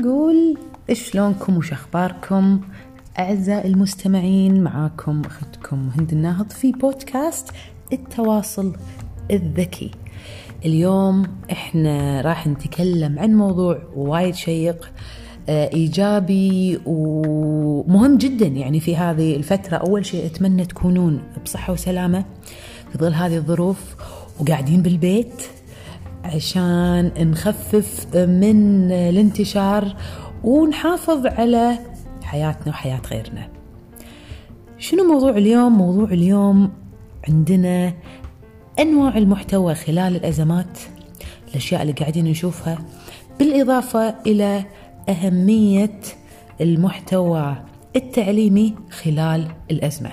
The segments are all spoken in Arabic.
نقول شلونكم وش أخباركم؟ أعزائي المستمعين معاكم أختكم هند الناهض في بودكاست التواصل الذكي. اليوم إحنا راح نتكلم عن موضوع وايد شيق آه، إيجابي ومهم جدا. يعني في هذه الفترة أول شيء أتمنى تكونون بصحة وسلامة في ظل هذه الظروف وقاعدين بالبيت. عشان نخفف من الانتشار ونحافظ على حياتنا وحياة غيرنا. شنو موضوع اليوم؟ موضوع اليوم عندنا أنواع المحتوى خلال الأزمات الأشياء اللي قاعدين نشوفها بالإضافة إلى أهمية المحتوى التعليمي خلال الأزمة.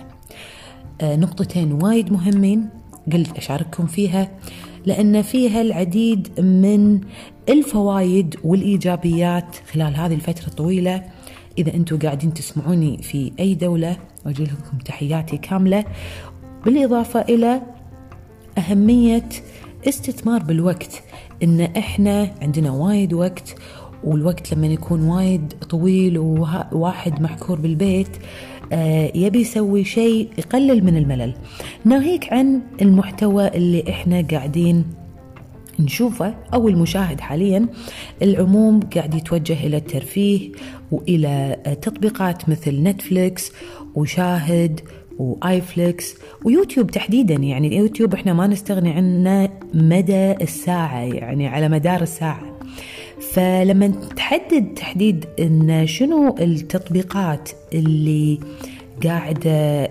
آه، نقطتين وايد مهمين قلت أشارككم فيها. لأن فيها العديد من الفوائد والإيجابيات خلال هذه الفترة الطويلة. إذا أنتم قاعدين تسمعوني في أي دولة أوجه لكم تحياتي كاملة. بالإضافة إلى أهمية استثمار بالوقت إن إحنا عندنا وايد وقت والوقت لما يكون وايد طويل وواحد محكور بالبيت يبي يسوي شيء يقلل من الملل. ناهيك عن المحتوى اللي إحنا قاعدين نشوفه أو المشاهد حاليا. العموم قاعد يتوجه إلى الترفيه وإلى تطبيقات مثل Netflix وشاهد و iflix ويوتيوب تحديدا. يعني يوتيوب إحنا ما نستغني عنه مدى الساعة يعني على مدار الساعة. فلما تحدد تحديد إن شنو التطبيقات اللي قاعدة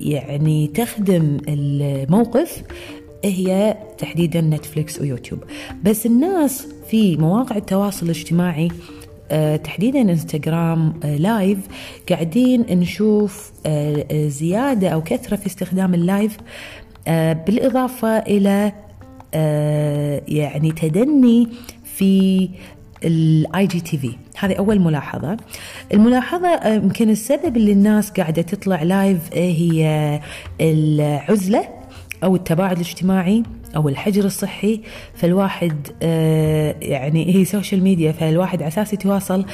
يعني تخدم الموقف هي تحديدا Netflix و YouTube. بس الناس في مواقع التواصل الاجتماعي آه، تحديدا إنستغرام آه، live قاعدين نشوف آه، زيادة أو كثرة في استخدام ال live بالإضافة إلى يعني تدني في ال IGTV هذه أول ملاحظة. الملاحظة آه، يمكن السبب اللي الناس قاعدة تطلع live هي العزلة أو التباعد الاجتماعي أو الحجر الصحي. فالواحد آه، يعني هي social media فالواحد على أساس يتواصل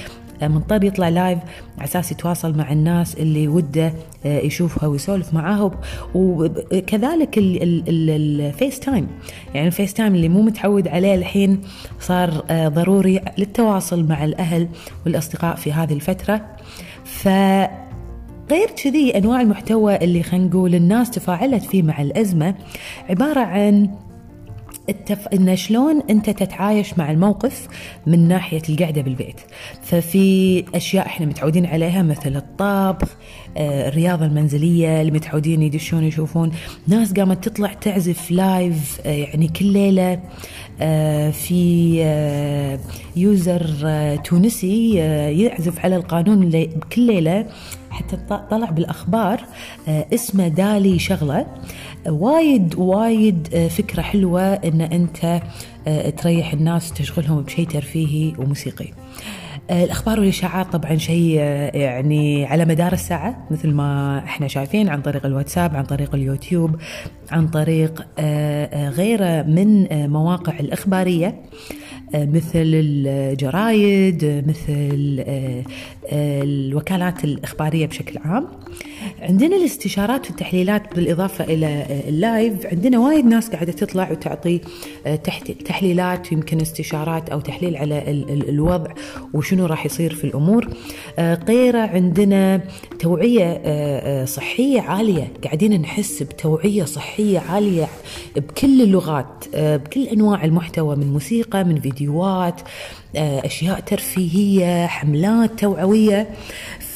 مضطر يطلع live على أساس يتواصل مع الناس اللي وده آه، يشوفها ويسولف معاها. وكذلك ال FaceTime يعني ال FaceTime اللي مو متعود عليه الحين صار آه، ضروري للتواصل مع الأهل والأصدقاء في هذه الفترة. ف غير كذي أنواع المحتوى اللي خلينا نقول الناس تفاعلت فيه مع الأزمة عبارة عن التف... إن شلون أنت تتعايش مع الموقف من ناحية القعدة بالبيت. ففي أشياء إحنا متعودين عليها مثل الطبخ آه، الرياضة المنزلية اللي متعودين يدشون يشوفون. ناس قامت تطلع تعزف لايف آه، يعني كل ليلة. آه، في يوزر تونسي يعزف على القانون كل ليلة حتى طلع بالأخبار اسمه دالي شغلة. وايد وايد آه، فكرة حلوة إن أنت آه، تريح الناس تشغلهم بشيء ترفيهي وموسيقي. آه، الأخبار والإشاعات طبعا شيء يعني على مدار الساعة مثل ما إحنا شايفين عن طريق الواتساب عن طريق اليوتيوب عن طريق غيره من مواقع الإخبارية مثل الجرايد مثل الوكالات الإخبارية بشكل عام. عندنا الاستشارات والتحليلات بالإضافة إلى اللايف عندنا وايد ناس قاعدة تطلع وتعطي آه، تحليلات يمكن استشارات أو تحليل على الوضع وشنو راح يصير في الأمور. آه، غيره عندنا توعية آه، صحية عالية. قاعدين نحس بتوعية صحية عالية بكل اللغات بكل أنواع المحتوى من موسيقى من فيديوهات أشياء ترفيهية حملات توعوية.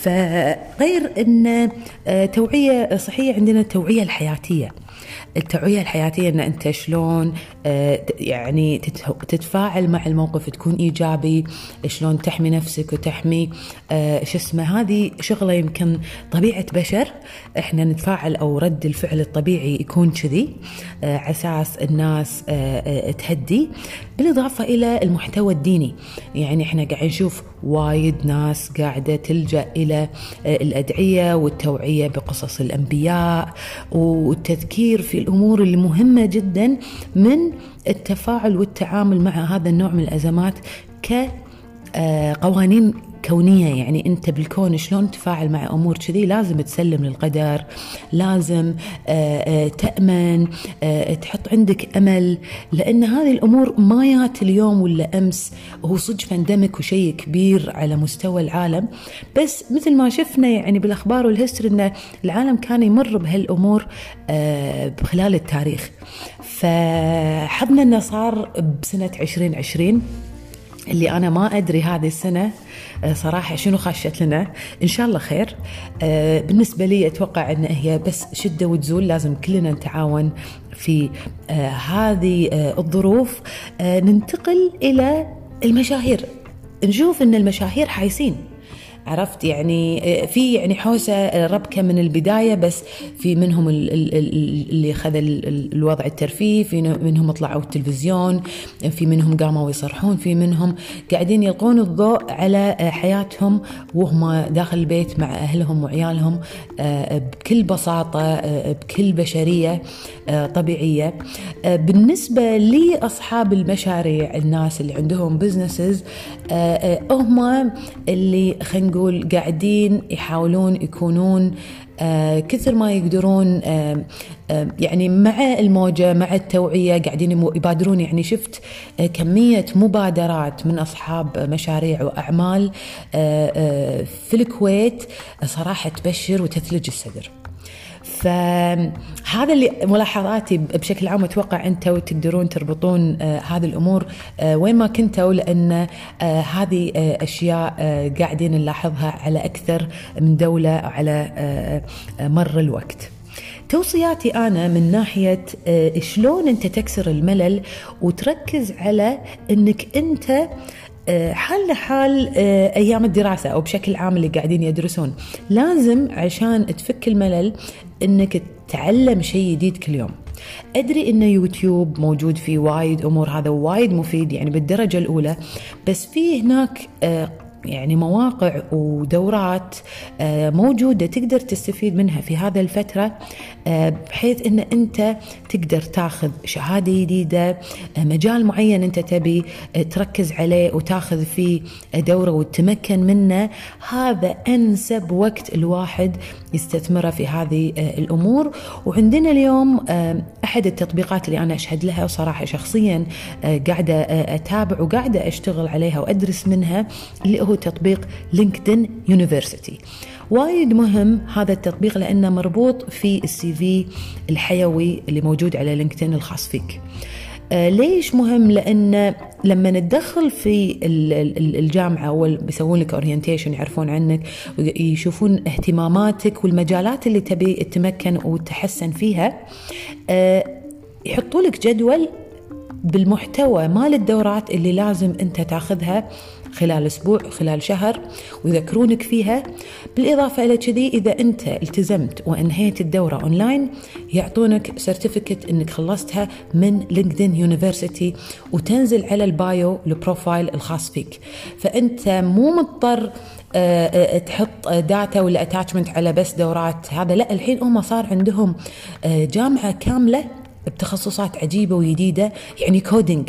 فغير إن آه، توعية صحية عندنا التوعيه الحياتية. التوعية الحياتية إن أنت شلون آه، يعني تتفاعل مع الموقف تكون إيجابي شلون تحمي نفسك وتحمي آه، شو اسمه هذه شغلة يمكن طبيعة بشر. إحنا نتفاعل أو رد الفعل الطبيعي يكون كذي على أساس الناس تهدي بالإضافة إلى المحتوى الديني. يعني إحنا قاعد نشوف وايد ناس قاعدة تلجأ إلى الأدعية والتوعية بقصص الأنبياء والتذكير في الأمور اللي مهمه جدا من التفاعل والتعامل مع هذا النوع من الأزمات ك قوانين كونية يعني أنت بالكون شلون تفاعل مع أمور كذي لازم تسلم للقدر لازم آه، تأمن تحط عندك أمل لأن هذه الأمور ما يات اليوم ولا أمس هو صدق فاندمك وشيء كبير على مستوى العالم. بس مثل ما شفنا يعني بالأخبار والهستري أن العالم كان يمر بهالأمور خلال التاريخ. فحظنا إنه صار بسنة 2020 اللي أنا ما أدري هذه السنة آه، صراحة شنو خاشت لنا. إن شاء الله خير. آه، بالنسبة لي أتوقع إن هي بس شدة وتزول لازم كلنا نتعاون في آه، هذه الظروف. ننتقل إلى المشاهير. نشوف إن المشاهير حايسين. عرفت يعني آه، في يعني حوسة آه، ربكة من البداية بس في منهم اللي اخذ الوضع الترفيه في منهم طلعوا التلفزيون في منهم قاموا يصرحون في منهم قاعدين يلقون الضوء على آه، حياتهم وهم داخل البيت مع أهلهم وعيالهم بكل بساطة بكل بشرية طبيعية. بالنسبة لاصحاب المشاريع الناس اللي عندهم بزنسز هم اللي خلينا نقول قاعدين يحاولون يكونون آه كثر ما يقدرون آه آه يعني مع الموجة مع التوعية قاعدين يبادرون. يعني شفت كمية مبادرات من أصحاب مشاريع وأعمال في الكويت صراحة تبشر وتثلج الصدر. فهذا اللي ملاحظاتي بشكل عام أتوقع أنتم تقدرون تربطون آه هذه الأمور آه وين ما كنتوا لأن آه هذه أشياء قاعدين نلاحظها على أكثر من دولة على مر الوقت. توصياتي أنا من ناحية شلون أنت تكسر الملل وتركز على إنك أنت آه، حال آه، أيام الدراسة أو بشكل عام اللي قاعدين يدرسون لازم عشان تفك الملل إنك تتعلم شيء جديد كل يوم. أدري إن يوتيوب موجود فيه وايد أمور هذا وايد مفيد يعني بالدرجة الأولى بس في هناك آه، يعني مواقع ودورات آه، موجودة تقدر تستفيد منها في هذا الفترة آه، بحيث أن أنت تقدر تاخذ شهادة جديدة آه، مجال معين أنت تبي تركز عليه وتاخذ فيه دورة وتتمكن منه. هذا أنسب وقت الواحد يستثمره في هذه الأمور. وعندنا اليوم أحد التطبيقات اللي أنا أشهد لها وصراحة شخصيا قاعدة أتابع وقاعدة أشتغل عليها وأدرس منها اللي هو تطبيق LinkedIn University وايد مهم هذا التطبيق لأنه مربوط في ال CV الحيوي اللي موجود على LinkedIn الخاص فيك آه ليش مهم؟ لأن لما انت تدخل في الجامعة أول بيسوون لك orientation يعرفون عنك ويشوفون اهتماماتك والمجالات اللي تبي تتمكن وتحسن فيها آه يحطوا لك جدول بالمحتوى مال الدورات اللي لازم أنت تاخذها خلال أسبوع خلال شهر ويذكرونك فيها. بالإضافة إلى كذي إذا أنت التزمت وأنهيت الدورة أونلاين يعطونك certificate إنك خلصتها من LinkedIn University وتنزل على ال bio ال profile الخاص فيك. فأنت مو مضطر آه، آه، تحط data ولا attachment على بس دورات. هذا لا الحين هم صار عندهم آه، جامعة كاملة بتخصصات عجيبة وجديدة يعني coding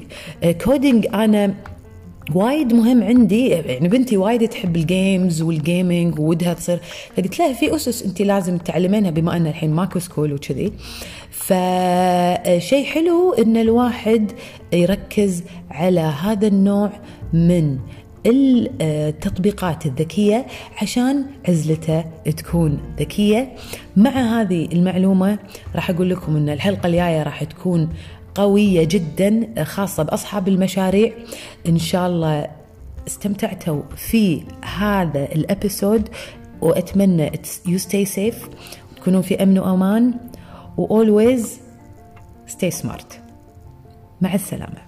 coding أنا وايد مهم عندي. يعني بنتي وايد تحب ال games وال gaming وودها تصير. فقلت لها في أسس انت لازم تعلمينها بما أن الحين ماكو school وكذي. فشيء حلو إن الواحد يركز على هذا النوع من التطبيقات الذكية عشان عزلته تكون ذكية. مع هذه المعلومة راح أقول لكم أن الحلقة الجاية راح تكون قوية جدا خاصة بأصحاب المشاريع. إن شاء الله استمتعتوا في هذا الأبيسود وأتمنى يو ستي سيف تكونوا في أمن وأمان. و always stay smart. مع السلامة.